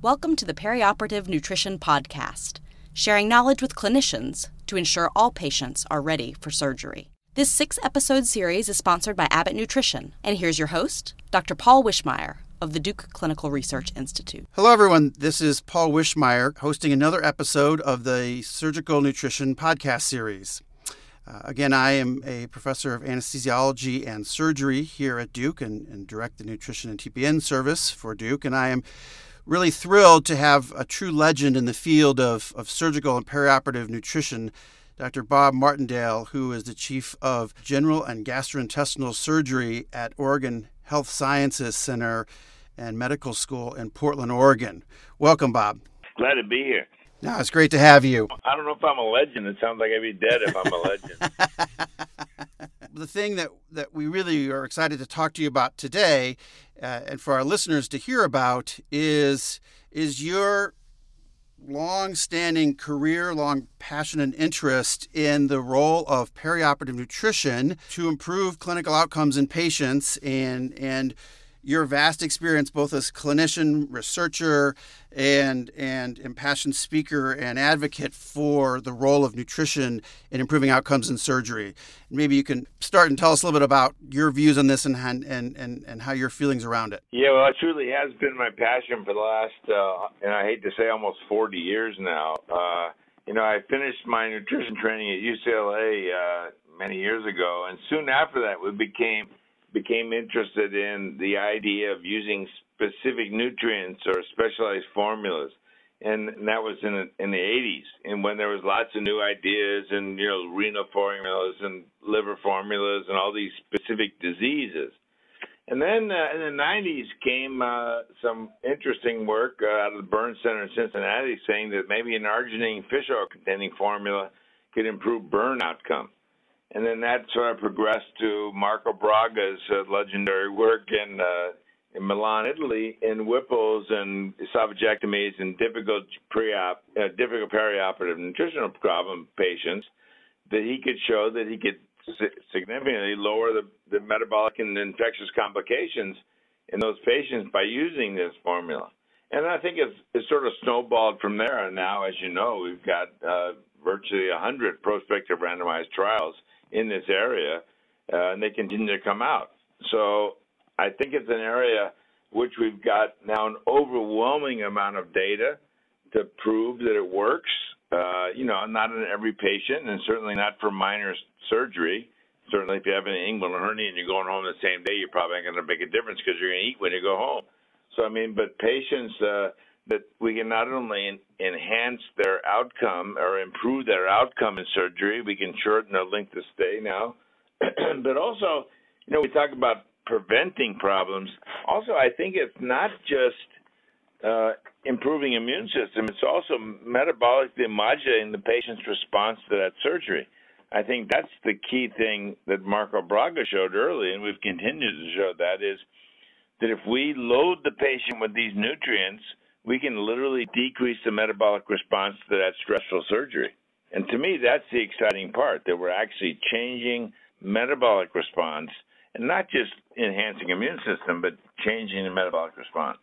Welcome to the Perioperative Nutrition Podcast, sharing knowledge with clinicians to ensure all patients are ready for surgery. This six episode series is sponsored by Abbott Nutrition, and here's your host, Dr. Paul Wischmeyer of the Duke Clinical Research Institute. Hello, everyone. This is Paul Wischmeyer hosting another episode of the Surgical Nutrition Podcast series. Uh, again, I am a professor of anesthesiology and surgery here at Duke and, and direct the nutrition and TPN service for Duke. And I am really thrilled to have a true legend in the field of, of surgical and perioperative nutrition, Dr. Bob Martindale, who is the chief of general and gastrointestinal surgery at Oregon Health Sciences Center and Medical School in Portland, Oregon. Welcome, Bob. Glad to be here. No, it's great to have you. I don't know if I'm a legend. It sounds like I'd be dead if I'm a legend. the thing that, that we really are excited to talk to you about today, uh, and for our listeners to hear about, is is your long-standing career, long passion and interest in the role of perioperative nutrition to improve clinical outcomes in patients and and your vast experience both as clinician, researcher, and and impassioned speaker and advocate for the role of nutrition in improving outcomes in surgery. Maybe you can start and tell us a little bit about your views on this and and and, and how your feelings around it. Yeah, well, it truly has been my passion for the last, uh, and I hate to say, almost 40 years now. Uh, you know, I finished my nutrition training at UCLA uh, many years ago, and soon after that, we became became interested in the idea of using specific nutrients or specialized formulas. And that was in the, in the 80s and when there was lots of new ideas and you know renal formulas and liver formulas and all these specific diseases. And then uh, in the 90s came uh, some interesting work uh, out of the burn center in cincinnati saying that maybe an arginine fish oil containing formula could improve burn outcome and then that sort of progressed to Marco Braga's uh, legendary work in uh, in Milan, Italy, in Whipple's and esophagectomies and difficult pre-op, uh, difficult perioperative nutritional problem patients, that he could show that he could significantly lower the, the metabolic and infectious complications in those patients by using this formula. And I think it's, it's sort of snowballed from there. And now, as you know, we've got uh, virtually 100 prospective randomized trials in this area, uh, and they continue to come out. So I think it's an area which we've got now an overwhelming amount of data to prove that it works. Uh, you know, not in every patient, and certainly not for minor surgery. Certainly, if you have an inguinal hernia and you're going home the same day, you're probably not going to make a difference because you're going to eat when you go home. So, I mean, but patients uh, that we can not only enhance their outcome or improve their outcome in surgery, we can shorten their length of stay now, but also, you know, we talk about preventing problems. Also, I think it's not just uh, improving immune system; it's also metabolically modulating the patient's response to that surgery. I think that's the key thing that Marco Braga showed early, and we've continued to show that is that if we load the patient with these nutrients we can literally decrease the metabolic response to that stressful surgery. And to me, that's the exciting part that we're actually changing metabolic response and not just enhancing immune system, but changing the metabolic response.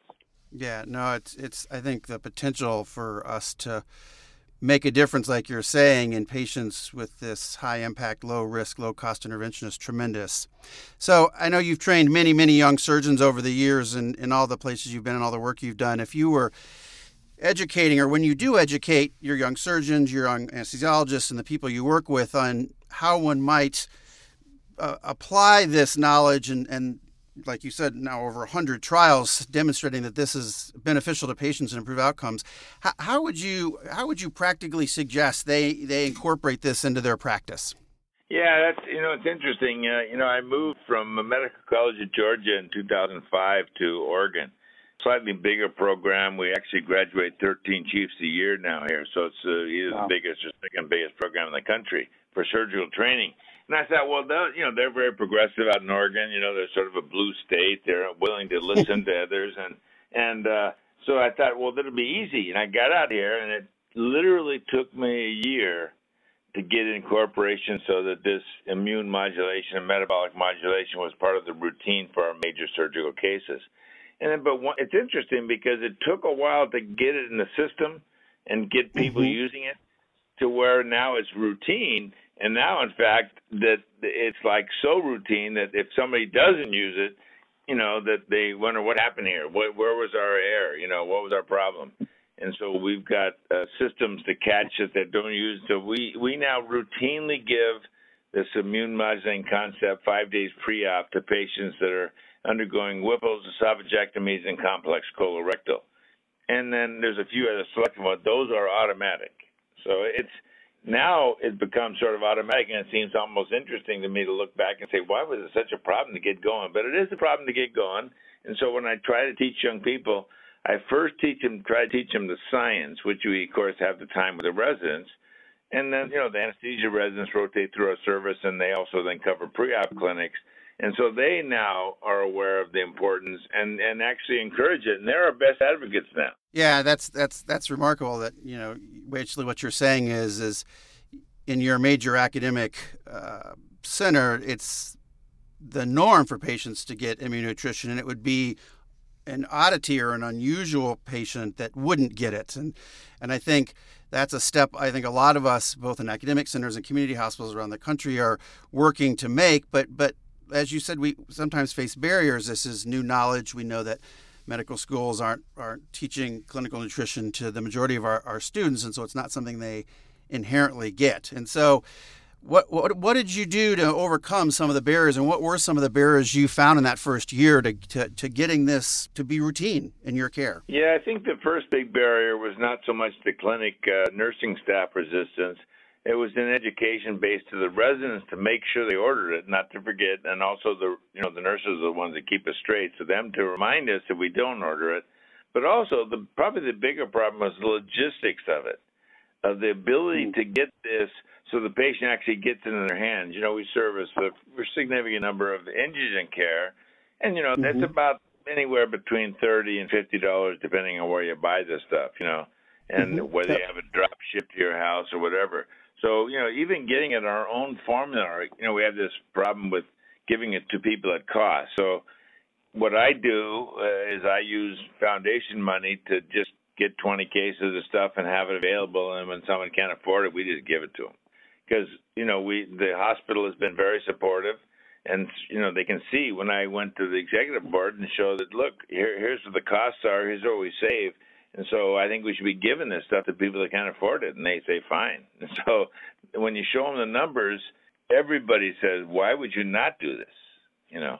Yeah, no, it's it's I think the potential for us to make a difference, like you're saying, in patients with this high impact, low risk, low cost intervention is tremendous. So I know you've trained many, many young surgeons over the years and in all the places you've been and all the work you've done. If you were educating, or when you do educate your young surgeons, your young anesthesiologists, and the people you work with on how one might uh, apply this knowledge and, and like you said, now over 100 trials demonstrating that this is beneficial to patients and improve outcomes. How, how, would you how would you practically suggest they they incorporate this into their practice? Yeah, that's you know it's interesting. Uh, you know, I moved from a Medical College of Georgia in 2005 to Oregon. Slightly bigger program. We actually graduate 13 chiefs a year now here, so it's uh, either wow. the biggest or second biggest program in the country for surgical training. And I thought, well, you know, they're very progressive out in Oregon. You know, they're sort of a blue state. They're willing to listen to others, and and uh, so I thought, well, that'll be easy. And I got out here, and it literally took me a year to get incorporation so that this immune modulation and metabolic modulation was part of the routine for our major surgical cases. And then, but one, it's interesting because it took a while to get it in the system and get people mm-hmm. using it to where now it's routine. And now, in fact, that it's like so routine that if somebody doesn't use it, you know, that they wonder what happened here. What, where was our error? You know, what was our problem? And so we've got uh, systems to catch it that don't use. So we we now routinely give this immune modulating concept five days pre-op to patients that are undergoing Whipple's, esophagectomies, and complex colorectal. And then there's a few other selective ones. Those are automatic. So it's now it becomes sort of automatic, and it seems almost interesting to me to look back and say, why was it such a problem to get going? But it is a problem to get going. And so when I try to teach young people, I first teach them, try to teach them the science, which we of course have the time with the residents, and then you know the anesthesia residents rotate through our service, and they also then cover pre-op clinics. And so they now are aware of the importance and, and actually encourage it, and they're our best advocates now. Yeah, that's that's that's remarkable. That you know, actually, what you're saying is is in your major academic uh, center, it's the norm for patients to get immunonutrition, and it would be an oddity or an unusual patient that wouldn't get it. And and I think that's a step I think a lot of us, both in academic centers and community hospitals around the country, are working to make. But but as you said, we sometimes face barriers. This is new knowledge. We know that medical schools aren't aren't teaching clinical nutrition to the majority of our, our students, and so it's not something they inherently get. And so, what, what what did you do to overcome some of the barriers, and what were some of the barriers you found in that first year to, to, to getting this to be routine in your care? Yeah, I think the first big barrier was not so much the clinic uh, nursing staff resistance it was an education base to the residents to make sure they ordered it, not to forget, and also the you know the nurses are the ones that keep us straight, so them to remind us if we don't order it. But also the probably the bigger problem is the logistics of it, of the ability mm-hmm. to get this so the patient actually gets it in their hands. You know, we service a significant number of indigent care, and you know mm-hmm. that's about anywhere between thirty and fifty dollars depending on where you buy this stuff. You know, and mm-hmm. whether you have it drop shipped to your house or whatever. So, you know, even getting it our own formula, you know, we have this problem with giving it to people at cost. So, what I do uh, is I use foundation money to just get 20 cases of stuff and have it available, and when someone can't afford it, we just give it to them. Because you know, we the hospital has been very supportive, and you know they can see when I went to the executive board and show that look, here here's what the costs are, here's what we save and so I think we should be giving this stuff to people that can't afford it, and they say fine. And so when you show them the numbers, everybody says, "Why would you not do this?" You know.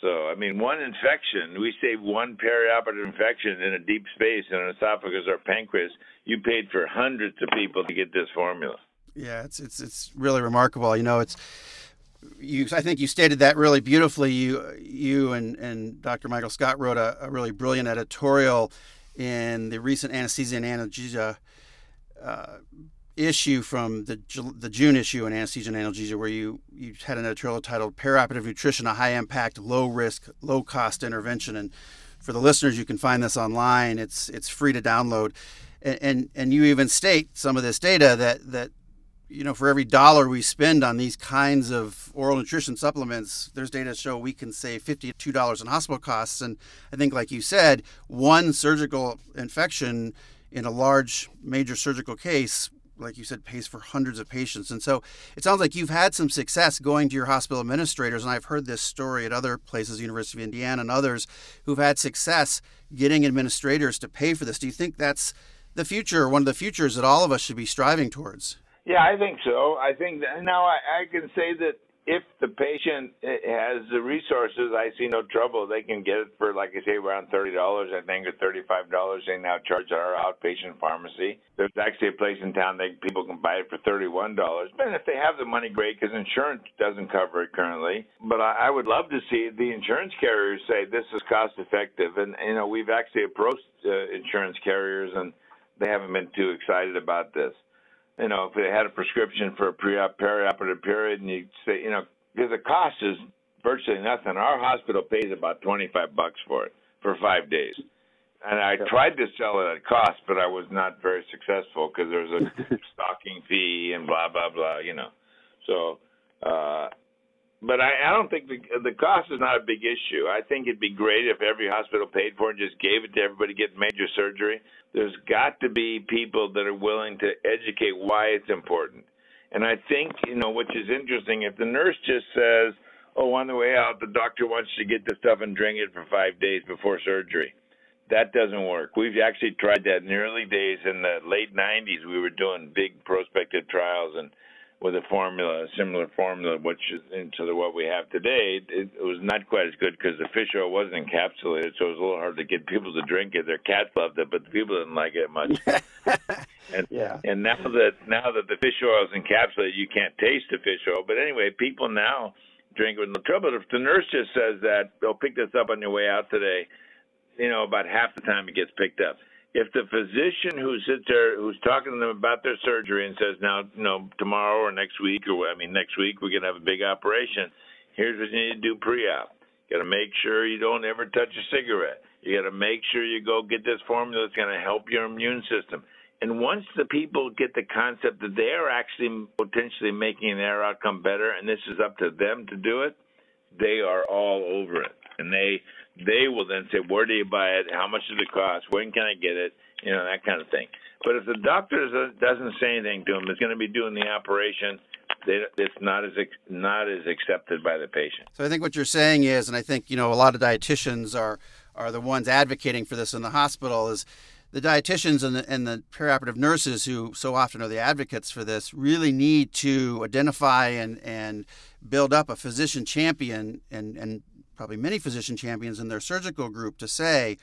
So I mean, one infection, we save one perioperative infection in a deep space in an esophagus or pancreas. You paid for hundreds of people to get this formula. Yeah, it's it's it's really remarkable. You know, it's you. I think you stated that really beautifully. You you and and Dr. Michael Scott wrote a, a really brilliant editorial in the recent anesthesia and analgesia uh, issue from the the June issue in anesthesia and analgesia, where you you had an editorial titled "Perioperative Nutrition: A High Impact, Low Risk, Low Cost Intervention." And for the listeners, you can find this online. It's it's free to download, and and, and you even state some of this data that that you know, for every dollar we spend on these kinds of oral nutrition supplements, there's data to show we can save $52 in hospital costs. And I think, like you said, one surgical infection in a large major surgical case, like you said, pays for hundreds of patients. And so it sounds like you've had some success going to your hospital administrators. And I've heard this story at other places, University of Indiana and others, who've had success getting administrators to pay for this. Do you think that's the future, one of the futures that all of us should be striving towards? Yeah, I think so. I think that now I, I can say that if the patient has the resources, I see no trouble. They can get it for, like I say, around thirty dollars, I think, or thirty-five dollars. They now charge at our outpatient pharmacy. There's actually a place in town that people can buy it for thirty-one dollars. But if they have the money, great, because insurance doesn't cover it currently. But I, I would love to see the insurance carriers say this is cost-effective, and you know, we've actually approached uh, insurance carriers, and they haven't been too excited about this you know, if they had a prescription for a pre-op perioperative period, and you say, you know, because the cost is virtually nothing. Our hospital pays about twenty-five bucks for it for five days, and I tried to sell it at cost, but I was not very successful because there's a stocking fee and blah blah blah, you know. So, uh, but I, I don't think the the cost is not a big issue. I think it'd be great if every hospital paid for it and just gave it to everybody get major surgery. There's got to be people that are willing to educate why it's important. And I think, you know, which is interesting, if the nurse just says, "Oh, on the way out, the doctor wants you to get this stuff and drink it for five days before surgery," that doesn't work. We've actually tried that in the early days in the late '90s. We were doing big prospective trials and with a formula, a similar formula, which is into the, what we have today, it, it was not quite as good because the fish oil wasn't encapsulated, so it was a little hard to get people to drink it. Their cats loved it, but the people didn't like it much. and yeah. and now that now that the fish oil is encapsulated, you can't taste the fish oil. But anyway, people now drink it with no trouble. If the nurse just says that they'll pick this up on your way out today, you know, about half the time it gets picked up if the physician who sits there who's talking to them about their surgery and says now you know tomorrow or next week or I mean next week we're gonna have a big operation, here's what you need to do pre-op. You got to make sure you don't ever touch a cigarette. You got to make sure you go get this formula that's going to help your immune system. And once the people get the concept that they are actually potentially making their outcome better, and this is up to them to do it, they are all over it, and they they will then say, where do you buy it? How much does it cost? When can I get it? You know, that kind of thing. But if the doctor doesn't say anything to him, is going to be doing the operation, it's not as not as accepted by the patient. So I think what you're saying is, and I think you know a lot of dietitians are are the ones advocating for this in the hospital is the dietitians and the, and the perioperative nurses who so often are the advocates for this really need to identify and, and build up a physician champion and, and probably many physician champions in their surgical group to say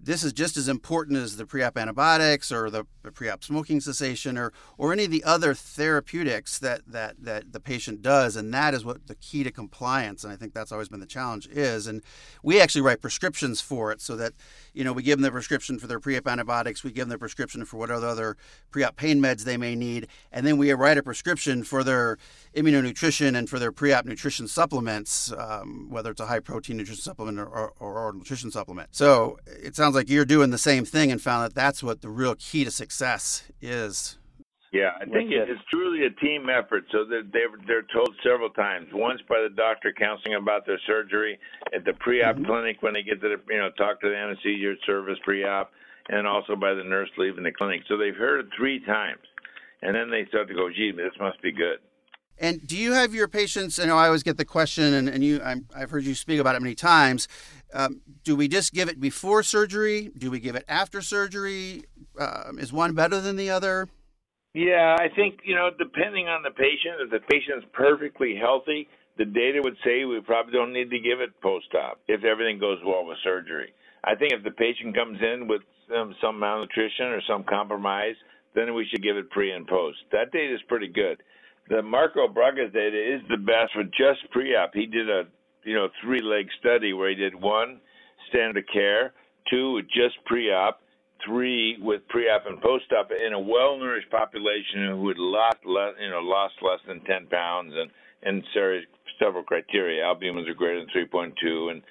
this is just as important as the pre-op antibiotics or the, pre-op smoking cessation or or any of the other therapeutics that that that the patient does and that is what the key to compliance and I think that's always been the challenge is and we actually write prescriptions for it so that you know we give them the prescription for their pre-op antibiotics we give them the prescription for what other pre-op pain meds they may need and then we write a prescription for their immunonutrition and for their pre-op nutrition supplements um, whether it's a high protein nutrition supplement or, or, or nutrition supplement. So it's like you're doing the same thing and found that that's what the real key to success is. Yeah, I think it's truly a team effort. So they're, they're told several times. Once by the doctor counseling about their surgery at the pre-op mm-hmm. clinic when they get to the, you know talk to the anesthesia service pre-op, and also by the nurse leaving the clinic. So they've heard it three times, and then they start to go, "Gee, this must be good." And do you have your patients? You know, I always get the question, and, and you, i have heard you speak about it many times. Um, do we just give it before surgery? Do we give it after surgery? Um, is one better than the other? Yeah, I think you know, depending on the patient, if the patient's perfectly healthy, the data would say we probably don't need to give it post-op if everything goes well with surgery. I think if the patient comes in with um, some malnutrition or some compromise, then we should give it pre and post. That data is pretty good the Marco Braga's data is the best for just pre-op. He did a you know three leg study where he did one standard of care, two with just pre-op, three with pre-op and post-op in a well-nourished population who had lost less you know lost less than 10 pounds and and several criteria. Albumins are greater than 3.2 and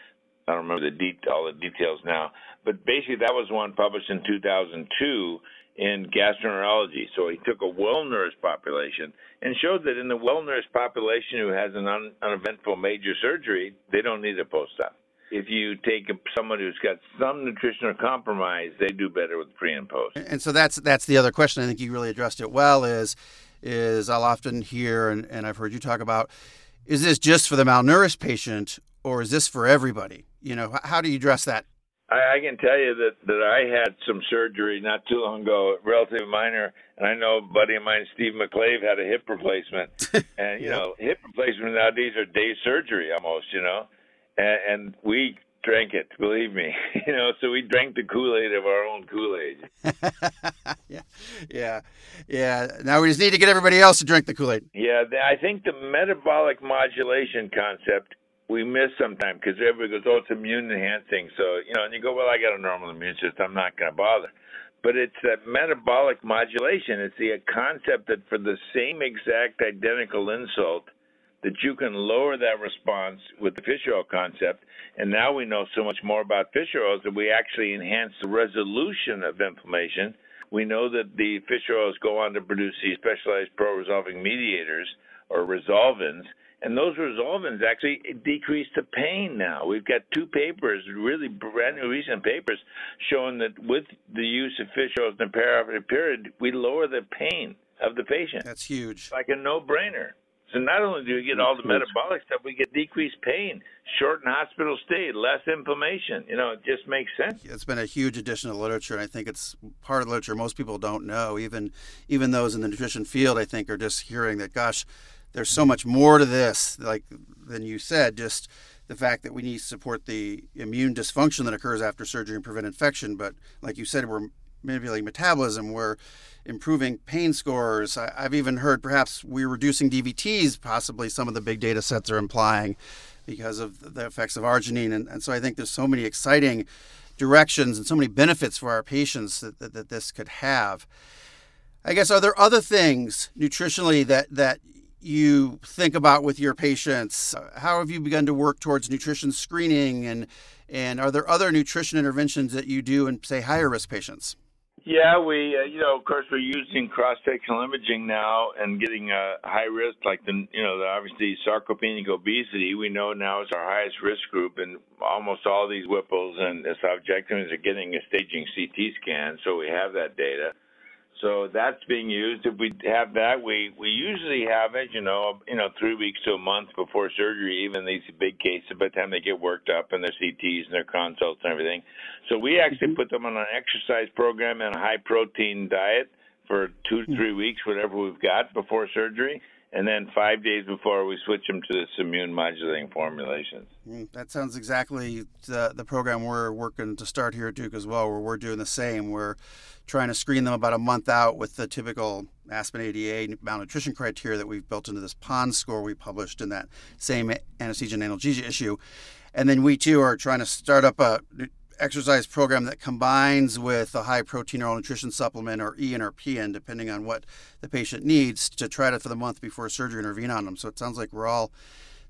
I don't remember the de- all the details now, but basically that was one published in 2002 in gastroenterology. So he took a well-nourished population and showed that in the well-nourished population who has an un- uneventful major surgery, they don't need a post-op. If you take someone who's got some nutritional compromise, they do better with pre and post. And so that's that's the other question. I think you really addressed it well. Is is I'll often hear and, and I've heard you talk about is this just for the malnourished patient or is this for everybody? You know, how do you address that I, I can tell you that that I had some surgery not too long ago, relatively minor, and I know a buddy of mine, Steve McClave, had a hip replacement, and you yep. know, hip replacement nowadays are day surgery almost, you know, and, and we drank it, believe me, you know, so we drank the Kool Aid of our own Kool Aid. yeah, yeah, yeah. Now we just need to get everybody else to drink the Kool Aid. Yeah, I think the metabolic modulation concept we miss sometimes because everybody goes, oh, it's immune enhancing. So, you know, and you go, well, I got a normal immune system. I'm not going to bother. But it's that metabolic modulation. It's the concept that for the same exact identical insult, that you can lower that response with the fish oil concept. And now we know so much more about fish oils that we actually enhance the resolution of inflammation. We know that the fish oils go on to produce these specialized pro-resolving mediators or resolvins, and those resolvins actually decrease the pain now. We've got two papers, really brand new recent papers, showing that with the use of fish oils in the perioperative period, we lower the pain of the patient. That's huge. It's like a no-brainer. So not only do we get all the metabolic stuff, we get decreased pain, shortened hospital stay, less inflammation. You know, it just makes sense. It's been a huge addition to literature, and I think it's part of literature most people don't know. Even even those in the nutrition field, I think, are just hearing that. Gosh, there's so much more to this. Like than you said, just the fact that we need to support the immune dysfunction that occurs after surgery and prevent infection. But like you said, we're manipulating metabolism. We're improving pain scores. I, have even heard perhaps we're reducing DVTs, possibly some of the big data sets are implying because of the effects of arginine. And, and so I think there's so many exciting directions and so many benefits for our patients that, that, that this could have. I guess are there other things nutritionally that that you think about with your patients? How have you begun to work towards nutrition screening and and are there other nutrition interventions that you do in say higher risk patients? Yeah, we, uh, you know, of course, we're using cross-sectional imaging now and getting uh, high risk, like the, you know, the, obviously sarcopenic obesity. We know now is our highest risk group, and almost all these Whipples and subjectives are getting a staging CT scan, so we have that data. So that's being used. If we have that, we we usually have it, you know, you know, three weeks to a month before surgery. Even these big cases, by the time they get worked up and their CTs and their consults and everything. So we actually mm-hmm. put them on an exercise program and a high protein diet for two to mm. three weeks, whatever we've got before surgery and then five days before we switch them to this immune modulating formulations. Mm, that sounds exactly the, the program we're working to start here at Duke as well, where we're doing the same. We're trying to screen them about a month out with the typical Aspen ADA malnutrition criteria that we've built into this PONS score we published in that same anesthesia and analgesia issue. And then we too are trying to start up a exercise program that combines with a high protein oral nutrition supplement or EN or PN, depending on what the patient needs, to try to for the month before surgery intervene on them. So it sounds like we're all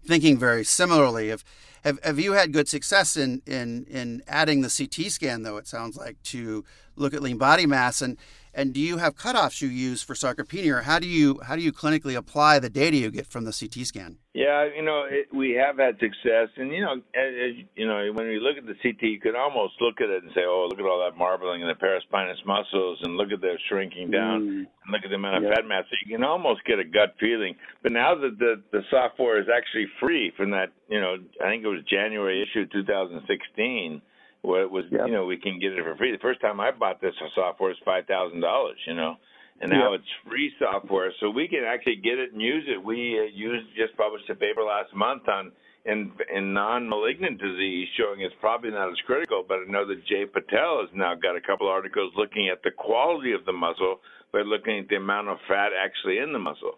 thinking very similarly. Have, have, have you had good success in, in, in adding the CT scan, though, it sounds like, to look at lean body mass? And and do you have cutoffs you use for sarcopenia, or how do you how do you clinically apply the data you get from the CT scan? Yeah, you know, it, we have had success, and you know, as, you know, when we look at the CT, you can almost look at it and say, "Oh, look at all that marbling in the paraspinous muscles, and look at the shrinking down, mm. and look at the amount of yep. fat mass." So you can almost get a gut feeling. But now that the the software is actually free from that, you know, I think it was January issue 2016 where it was yep. you know we can get it for free. The first time I bought this software was five thousand dollars, you know, and now yep. it's free software, so we can actually get it and use it. We uh, used just published a paper last month on in in non-malignant disease showing it's probably not as critical, but I know that Jay Patel has now got a couple articles looking at the quality of the muscle by looking at the amount of fat actually in the muscle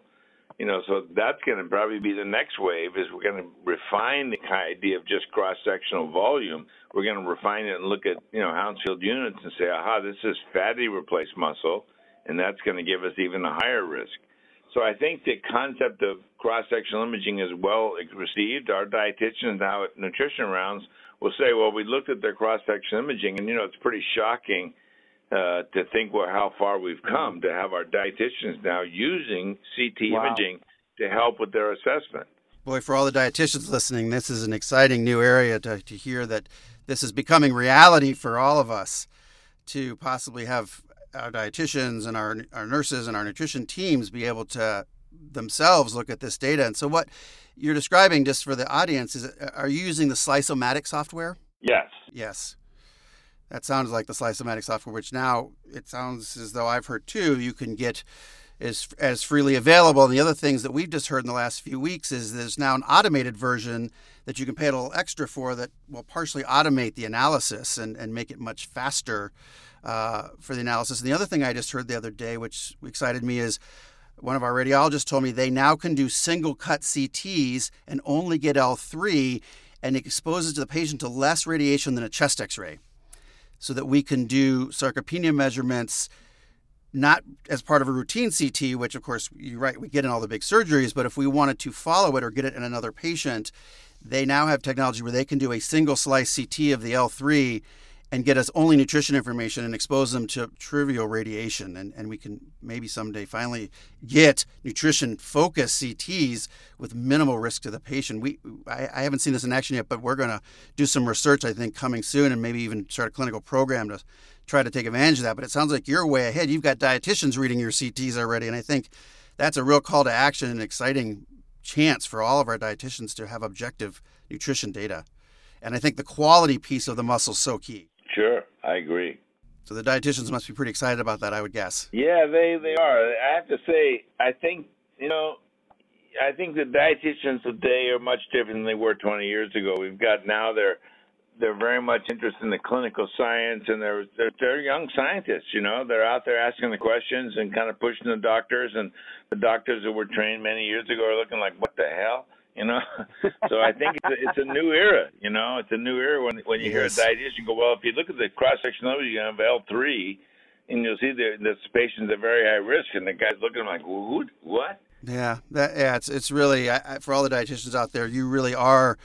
you know, so that's going to probably be the next wave. Is we're going to refine the idea of just cross-sectional volume. We're going to refine it and look at you know Hounsfield units and say, aha, this is fatty replaced muscle, and that's going to give us even a higher risk. So I think the concept of cross-sectional imaging is well received. Our dietitians now at nutrition rounds will say, well, we looked at their cross-sectional imaging, and you know, it's pretty shocking uh, to think well, how far we've mm-hmm. come to have our dietitians now using CT wow. imaging to help with their assessment. Boy, for all the dietitians listening, this is an exciting new area to, to hear that this is becoming reality for all of us to possibly have our dietitians and our, our nurses and our nutrition teams be able to themselves look at this data. And so, what you're describing, just for the audience, is are you using the Slice-O-Matic software? Yes. Yes. That sounds like the Slice-O-Matic software, which now it sounds as though I've heard too. You can get as as freely available. And the other things that we've just heard in the last few weeks is there's now an automated version that you can pay a little extra for that will partially automate the analysis and, and make it much faster uh, for the analysis. And the other thing I just heard the other day, which excited me, is one of our radiologists told me they now can do single cut CTs and only get L3 and it exposes the patient to less radiation than a chest x ray so that we can do sarcopenia measurements not as part of a routine CT, which of course you're right, we get in all the big surgeries, but if we wanted to follow it or get it in another patient, they now have technology where they can do a single slice CT of the L3 and get us only nutrition information and expose them to trivial radiation. And, and we can maybe someday finally get nutrition focused CTs with minimal risk to the patient. We I, I haven't seen this in action yet, but we're going to do some research, I think, coming soon and maybe even start a clinical program to try to take advantage of that. But it sounds like you're way ahead. You've got dietitians reading your CTs already. And I think that's a real call to action and exciting chance for all of our dietitians to have objective nutrition data. And I think the quality piece of the muscle is so key. Sure, I agree. So the dietitians must be pretty excited about that, I would guess. Yeah, they they are. I have to say, I think you know, I think the dietitians today are much different than they were 20 years ago. We've got now they're they're very much interested in the clinical science, and they're they're, they're young scientists. You know, they're out there asking the questions and kind of pushing the doctors, and the doctors that were trained many years ago are looking like, what the hell? You know. so I think it's a, it's a new era, you know. It's a new era when when you yes. hear a dietitian go, well, if you look at the cross section of you have L three, and you'll see the the patients are very high risk, and the guy's looking like, what? What? Yeah, that yeah, it's it's really I, for all the dietitians out there, you really are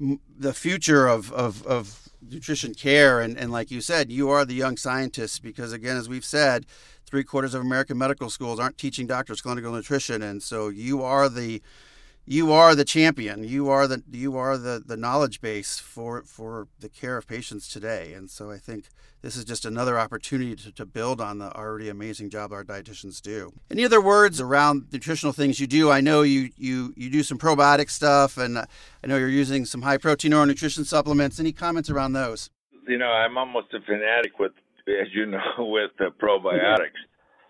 the future of of, of nutrition care, and and like you said, you are the young scientists because again, as we've said. Three quarters of American medical schools aren't teaching doctors clinical nutrition, and so you are the you are the champion. You are the you are the, the knowledge base for for the care of patients today. And so I think this is just another opportunity to, to build on the already amazing job our dietitians do. Any other words around nutritional things you do? I know you you you do some probiotic stuff, and I know you're using some high protein oral nutrition supplements. Any comments around those? You know, I'm almost a fanatic with, as you know, with the probiotics.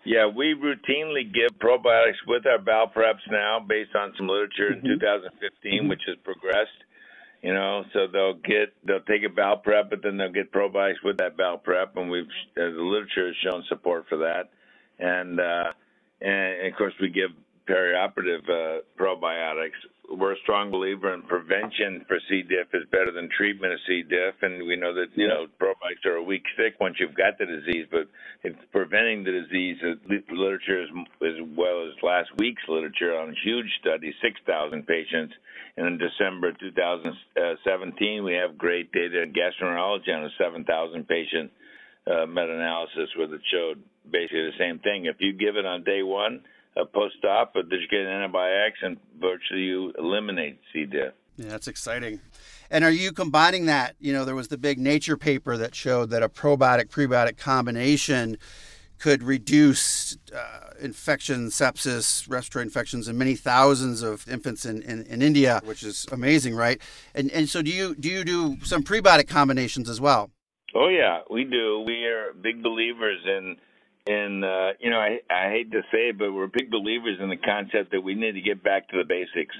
Yeah, we routinely give probiotics with our bowel preps now, based on some literature in mm-hmm. 2015, mm-hmm. which has progressed. You know, so they'll get they'll take a bowel prep, but then they'll get probiotics with that bowel prep, and we've uh, the literature has shown support for that. And uh, and of course, we give perioperative uh, probiotics we're a strong believer in prevention for C. diff is better than treatment of C. diff, and we know that you know probiotics are a weak stick once you've got the disease, but it's preventing the disease. Literature as, as well as last week's literature on huge study, 6,000 patients, and in December 2017 we have great data in gastroenterology on a 7,000 patient uh, meta-analysis where it showed basically the same thing. If you give it on day one uh, post-op, but did you get antibiotics and virtually you eliminate C. diff. Yeah, that's exciting. And are you combining that? You know, there was the big Nature paper that showed that a probiotic prebiotic combination could reduce uh, infection, sepsis, respiratory infections in many thousands of infants in, in, in, India, which is amazing, right? And and so do you do you do some prebiotic combinations as well? Oh yeah, we do. We are big believers in and uh, you know, I I hate to say it, but we're big believers in the concept that we need to get back to the basics.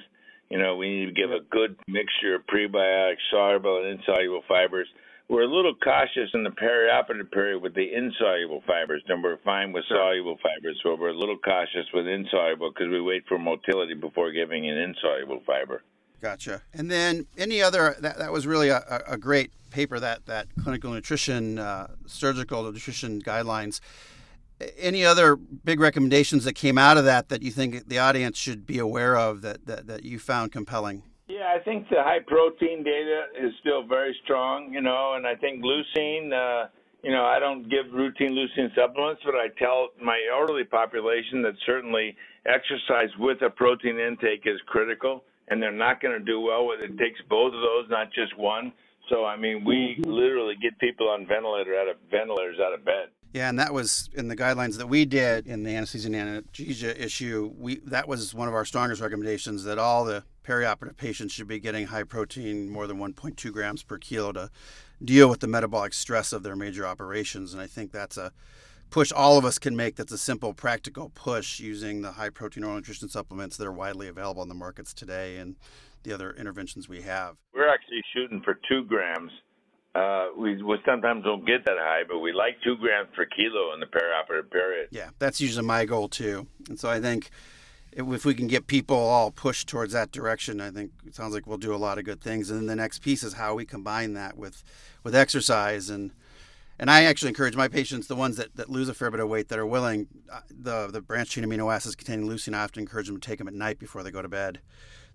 You know, we need to give a good mixture of prebiotics, soluble and insoluble fibers. We're a little cautious in the perioperative period with the insoluble fibers, and we're fine with sure. soluble fibers. So we're a little cautious with insoluble because we wait for motility before giving an insoluble fiber. Gotcha. And then any other that, that was really a, a great paper that that clinical nutrition, uh, surgical nutrition guidelines any other big recommendations that came out of that that you think the audience should be aware of that, that, that you found compelling? Yeah, I think the high protein data is still very strong, you know, and I think leucine, uh, you know, I don't give routine leucine supplements, but I tell my elderly population that certainly exercise with a protein intake is critical, and they're not going to do well with it. It takes both of those, not just one. So I mean, we literally get people on ventilator out of ventilators out of bed. Yeah, and that was in the guidelines that we did in the anesthesia and analgesia issue. We that was one of our strongest recommendations that all the perioperative patients should be getting high protein, more than 1.2 grams per kilo, to deal with the metabolic stress of their major operations. And I think that's a push all of us can make. That's a simple, practical push using the high protein oral nutrition supplements that are widely available in the markets today and the other interventions we have. We're actually shooting for two grams uh, we, we sometimes don't get that high, but we like two grams per kilo in the perioperative period. Yeah, that's usually my goal too. And so I think if we can get people all pushed towards that direction, I think it sounds like we'll do a lot of good things. And then the next piece is how we combine that with with exercise and and I actually encourage my patients, the ones that, that lose a fair bit of weight that are willing, uh, the the branched chain amino acids containing leucine, I often encourage them to take them at night before they go to bed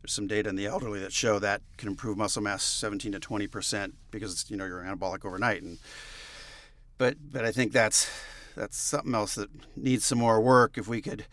there's some data in the elderly that show that can improve muscle mass 17 to 20 percent because you know you're anabolic overnight. And but but I think that's that's something else that needs some more work. If we could,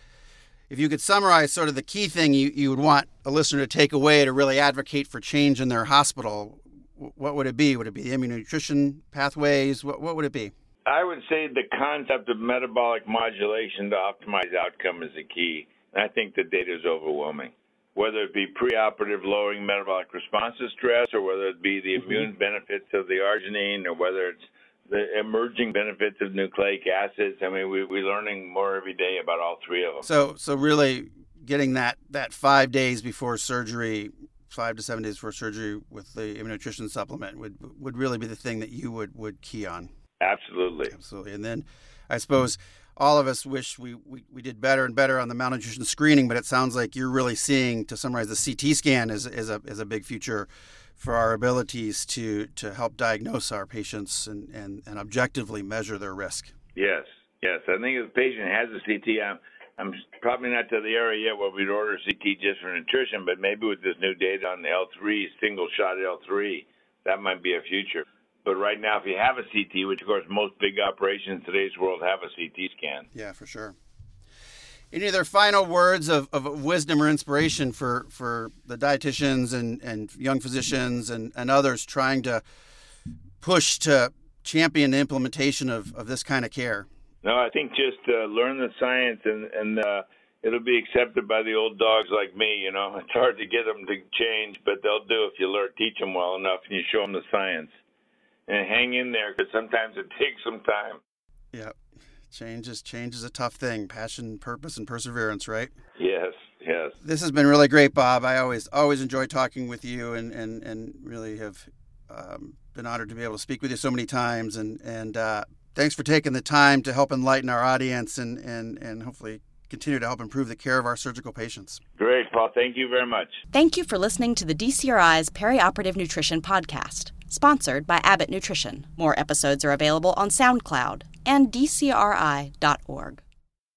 if you could summarize sort of the key thing you, you would want a listener to take away to really advocate for change in their hospital, what would it be? Would it be the immunonutrition pathways? What what would it be? I would say the concept of metabolic modulation to optimize outcome is the key. And I think the data is overwhelming. Whether it be preoperative lowering metabolic response to stress, or whether it be the mm-hmm. immune benefits of the arginine, or whether it's the emerging benefits of nucleic acids. I mean, we, we're learning more every day about all three of them. So, so really getting that, that five days before surgery, five to seven days before surgery with the immunonutrition supplement would would really be the thing that you would, would key on. Absolutely. Absolutely. And then I suppose all of us wish we, we, we did better and better on the malnutrition screening, but it sounds like you're really seeing, to summarize, the CT scan is, is, a, is a big future for our abilities to, to help diagnose our patients and, and, and objectively measure their risk. Yes, yes. I think if a patient has a CT, I'm, I'm probably not to the area yet where we'd order CT just for nutrition, but maybe with this new data on the L3, single shot L3, that might be a future. But right now, if you have a CT, which of course most big operations in today's world have a CT scan. Yeah, for sure. Any other final words of, of wisdom or inspiration for, for the dietitians and, and young physicians and, and others trying to push to champion the implementation of, of this kind of care? No, I think just uh, learn the science and, and uh, it'll be accepted by the old dogs like me. You know, it's hard to get them to change, but they'll do if you learn, teach them well enough and you show them the science and hang in there because sometimes it takes some time. Yeah, change is change is a tough thing. Passion, purpose, and perseverance, right? Yes, yes. This has been really great, Bob. I always always enjoy talking with you, and and and really have um, been honored to be able to speak with you so many times. And and uh, thanks for taking the time to help enlighten our audience and and and hopefully continue to help improve the care of our surgical patients. Great, Paul. Thank you very much. Thank you for listening to the DCRI's Perioperative Nutrition Podcast sponsored by Abbott Nutrition. More episodes are available on SoundCloud and DCRI.org.